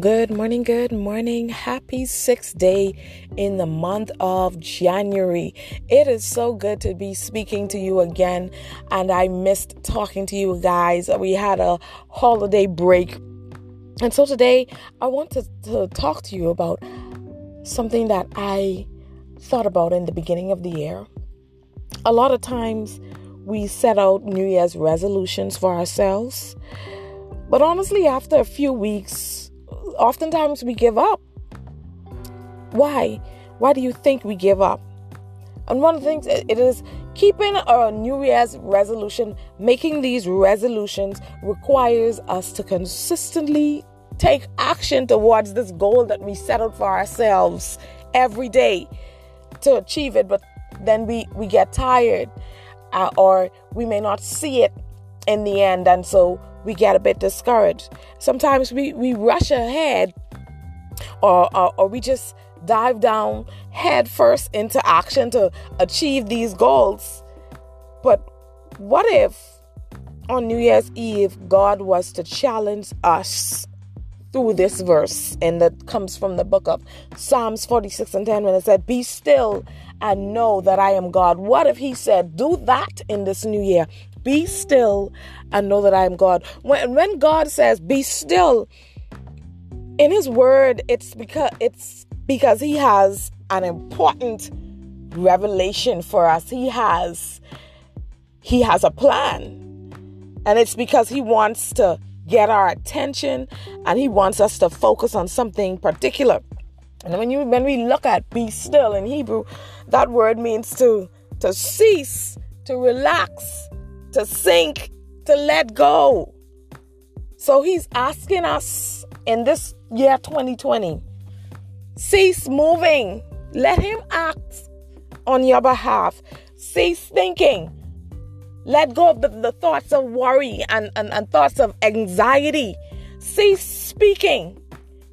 Good morning, good morning. Happy sixth day in the month of January. It is so good to be speaking to you again, and I missed talking to you guys. We had a holiday break, and so today I want to, to talk to you about something that I thought about in the beginning of the year. A lot of times we set out New Year's resolutions for ourselves, but honestly, after a few weeks, oftentimes we give up. Why? Why do you think we give up? And one of the things it is keeping a New Year's resolution, making these resolutions requires us to consistently take action towards this goal that we set out for ourselves every day to achieve it. But then we, we get tired uh, or we may not see it in the end. And so we get a bit discouraged. Sometimes we, we rush ahead or, or, or we just dive down head first into action to achieve these goals. But what if on New Year's Eve God was to challenge us through this verse, and that comes from the book of Psalms 46 and 10 when it said, Be still and know that I am God. What if He said, Do that in this new year? Be still and know that I am God. When, when God says, Be still, in His Word, it's because it's because He has an important revelation for us. He has He has a plan. And it's because He wants to get our attention and He wants us to focus on something particular. And when you when we look at be still in Hebrew, that word means to to cease, to relax, to sink, to let go. So he's asking us in this year 2020 cease moving, let him act on your behalf, cease thinking. Let go of the, the thoughts of worry and, and, and thoughts of anxiety. Cease speaking.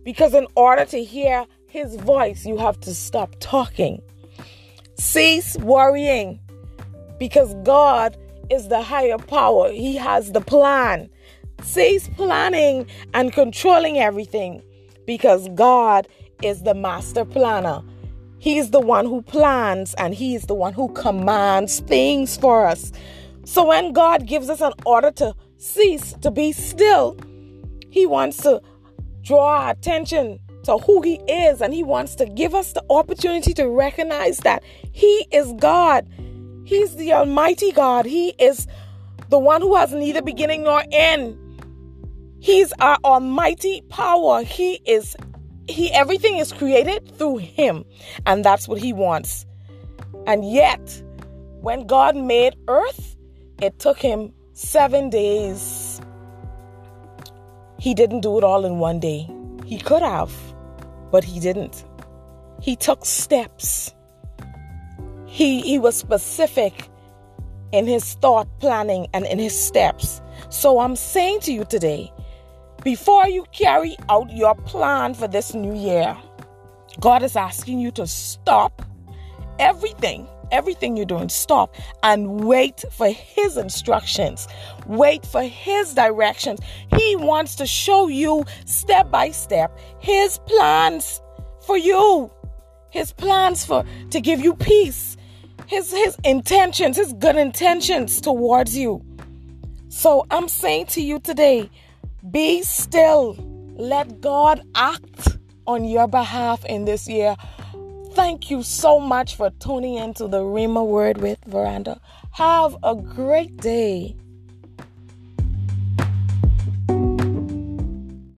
Because in order to hear his voice, you have to stop talking. Cease worrying. Because God is the higher power. He has the plan. Cease planning and controlling everything because God is the master planner. He's the one who plans and He's the one who commands things for us. So when God gives us an order to cease, to be still, He wants to draw our attention to who He is and He wants to give us the opportunity to recognize that He is God He's the Almighty God. He is the one who has neither beginning nor end. He's our almighty power. He is he everything is created through him and that's what he wants. And yet, when God made earth, it took him 7 days. He didn't do it all in one day. He could have, but he didn't. He took steps. He, he was specific in his thought planning and in his steps. So I'm saying to you today, before you carry out your plan for this new year, God is asking you to stop everything, everything you're doing, stop and wait for His instructions, wait for His directions. He wants to show you step by step His plans for you, His plans for to give you peace, his his intentions, his good intentions towards you. So I'm saying to you today, be still. Let God act on your behalf in this year. Thank you so much for tuning into the Rhema Word with Veranda. Have a great day.